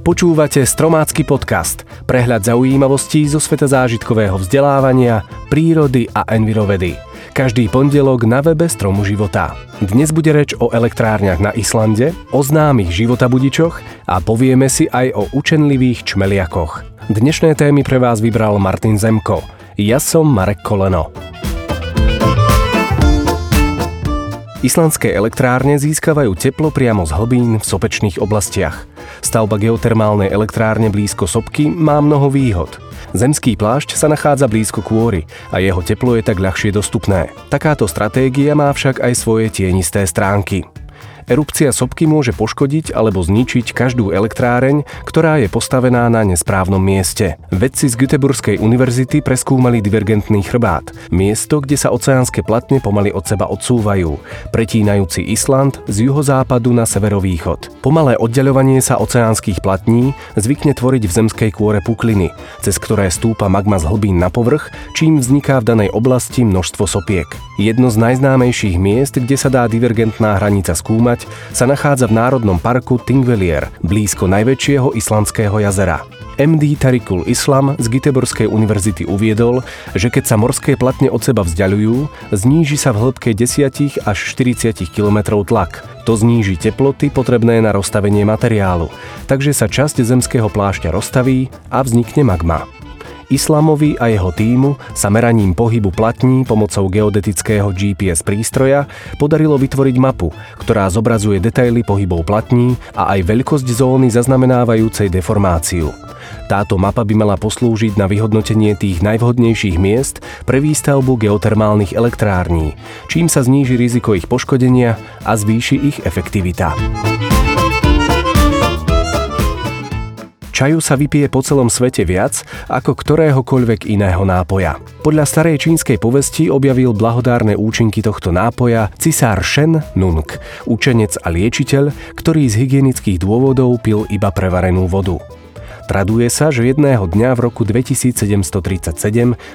Počúvate Stromácky podcast, prehľad zaujímavostí zo sveta zážitkového vzdelávania, prírody a envirovedy. Každý pondelok na webe Stromu života. Dnes bude reč o elektrárniach na Islande, o známych životabudičoch a povieme si aj o učenlivých čmeliakoch. Dnešné témy pre vás vybral Martin Zemko. Ja som Marek Koleno. Islandské elektrárne získavajú teplo priamo z hlbín v sopečných oblastiach. Stavba geotermálnej elektrárne blízko sopky má mnoho výhod. Zemský plášť sa nachádza blízko kôry a jeho teplo je tak ľahšie dostupné. Takáto stratégia má však aj svoje tienisté stránky. Erupcia sopky môže poškodiť alebo zničiť každú elektráreň, ktorá je postavená na nesprávnom mieste. Vedci z Göteborskej univerzity preskúmali divergentný chrbát, miesto, kde sa oceánske platne pomaly od seba odsúvajú, pretínajúci Island z juhozápadu na severovýchod. Pomalé oddeľovanie sa oceánskych platní zvykne tvoriť v zemskej kôre pukliny, cez ktoré stúpa magma z hlbín na povrch, čím vzniká v danej oblasti množstvo sopiek. Jedno z najznámejších miest, kde sa dá divergentná hranica skúmať, sa nachádza v Národnom parku Tingvellier, blízko najväčšieho islandského jazera. MD Tarikul Islam z Giteborskej univerzity uviedol, že keď sa morské platne od seba vzdialujú, zníži sa v hĺbke 10 až 40 km tlak. To zníži teploty potrebné na rozstavenie materiálu, takže sa časť zemského plášťa rozstaví a vznikne magma. Islamovi a jeho týmu sa meraním pohybu platní pomocou geodetického GPS prístroja podarilo vytvoriť mapu, ktorá zobrazuje detaily pohybov platní a aj veľkosť zóny zaznamenávajúcej deformáciu. Táto mapa by mala poslúžiť na vyhodnotenie tých najvhodnejších miest pre výstavbu geotermálnych elektrární, čím sa zníži riziko ich poškodenia a zvýši ich efektivita. Čaju sa vypije po celom svete viac ako ktoréhokoľvek iného nápoja. Podľa starej čínskej povesti objavil blahodárne účinky tohto nápoja cisár Shen Nung, učenec a liečiteľ, ktorý z hygienických dôvodov pil iba prevarenú vodu. Traduje sa, že jedného dňa v roku 2737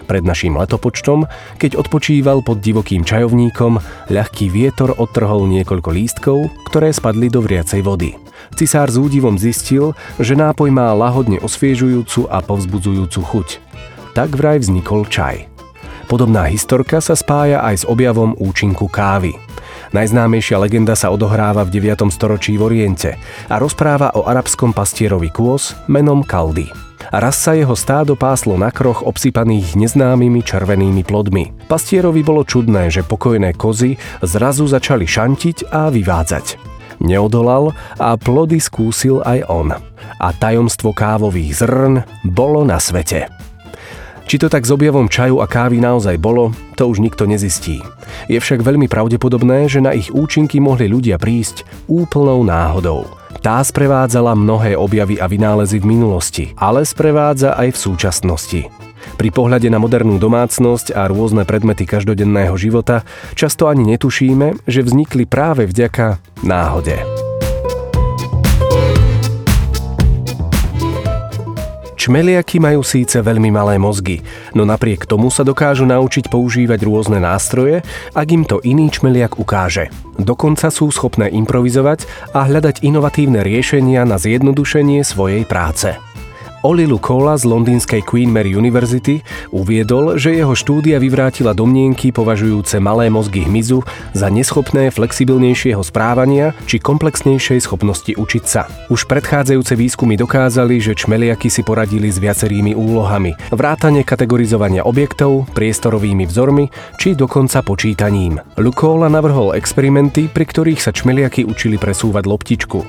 pred naším letopočtom, keď odpočíval pod divokým čajovníkom, ľahký vietor odtrhol niekoľko lístkov, ktoré spadli do vriacej vody. Cisár s údivom zistil, že nápoj má lahodne osviežujúcu a povzbudzujúcu chuť. Tak vraj vznikol čaj. Podobná historka sa spája aj s objavom účinku kávy. Najznámejšia legenda sa odohráva v 9. storočí v Oriente a rozpráva o arabskom pastierovi kôz menom Kaldy. Raz sa jeho stádo páslo na kroch obsypaných neznámymi červenými plodmi. Pastierovi bolo čudné, že pokojné kozy zrazu začali šantiť a vyvádzať. Neodolal a plody skúsil aj on. A tajomstvo kávových zrn bolo na svete. Či to tak s objavom čaju a kávy naozaj bolo, to už nikto nezistí. Je však veľmi pravdepodobné, že na ich účinky mohli ľudia prísť úplnou náhodou. Tá sprevádzala mnohé objavy a vynálezy v minulosti, ale sprevádza aj v súčasnosti. Pri pohľade na modernú domácnosť a rôzne predmety každodenného života často ani netušíme, že vznikli práve vďaka náhode. Čmeliaky majú síce veľmi malé mozgy, no napriek tomu sa dokážu naučiť používať rôzne nástroje, ak im to iný čmeliak ukáže. Dokonca sú schopné improvizovať a hľadať inovatívne riešenia na zjednodušenie svojej práce. Oli Lukola z londýnskej Queen Mary University uviedol, že jeho štúdia vyvrátila domnienky považujúce malé mozgy hmyzu za neschopné flexibilnejšieho správania či komplexnejšej schopnosti učiť sa. Už predchádzajúce výskumy dokázali, že čmeliaky si poradili s viacerými úlohami, vrátane kategorizovania objektov, priestorovými vzormi či dokonca počítaním. Lukola navrhol experimenty, pri ktorých sa čmeliaky učili presúvať loptičku.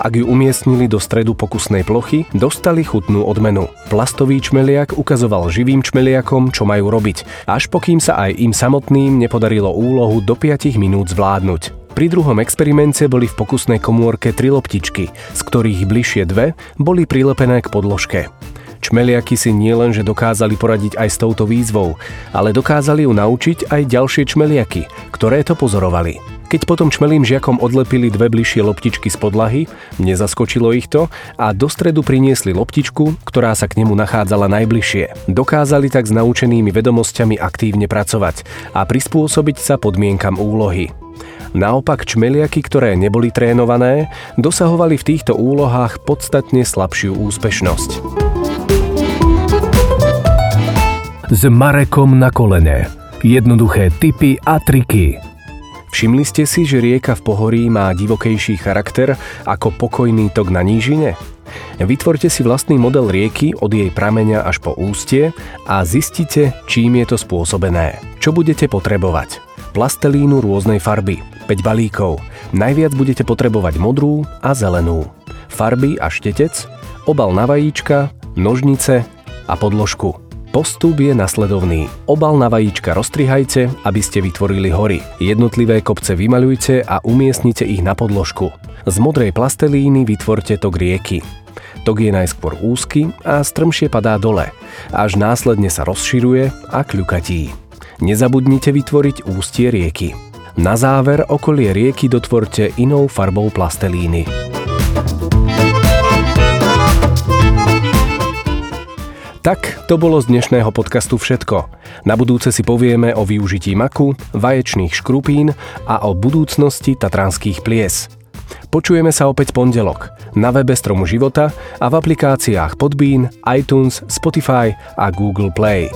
Ak ju umiestnili do stredu pokusnej plochy, dostali chutnú odmenu. Plastový čmeliak ukazoval živým čmeliakom, čo majú robiť, až pokým sa aj im samotným nepodarilo úlohu do 5 minút zvládnuť. Pri druhom experimente boli v pokusnej komórke tri loptičky, z ktorých bližšie dve boli prilepené k podložke. Čmeliaky si nielenže dokázali poradiť aj s touto výzvou, ale dokázali ju naučiť aj ďalšie čmeliaky, ktoré to pozorovali. Keď potom čmelým žiakom odlepili dve bližšie loptičky z podlahy, nezaskočilo ich to a do stredu priniesli loptičku, ktorá sa k nemu nachádzala najbližšie. Dokázali tak s naučenými vedomosťami aktívne pracovať a prispôsobiť sa podmienkam úlohy. Naopak čmeliaky, ktoré neboli trénované, dosahovali v týchto úlohách podstatne slabšiu úspešnosť. S Marekom na kolene. Jednoduché tipy a triky. Všimli ste si, že rieka v pohorí má divokejší charakter ako pokojný tok na nížine? Vytvorte si vlastný model rieky od jej prameňa až po ústie a zistite, čím je to spôsobené. Čo budete potrebovať? Plastelínu rôznej farby, 5 balíkov. Najviac budete potrebovať modrú a zelenú. Farby a štetec, obal na vajíčka, nožnice a podložku. Postup je nasledovný. Obal na vajíčka roztrihajte, aby ste vytvorili hory. Jednotlivé kopce vymaľujte a umiestnite ich na podložku. Z modrej plastelíny vytvorte tok rieky. Tok je najskôr úzky a strmšie padá dole, až následne sa rozširuje a kľukatí. Nezabudnite vytvoriť ústie rieky. Na záver okolie rieky dotvorte inou farbou plastelíny. Tak, to bolo z dnešného podcastu všetko. Na budúce si povieme o využití maku, vaječných škrupín a o budúcnosti tatranských plies. Počujeme sa opäť pondelok na webe Stromu života a v aplikáciách Podbean, iTunes, Spotify a Google Play.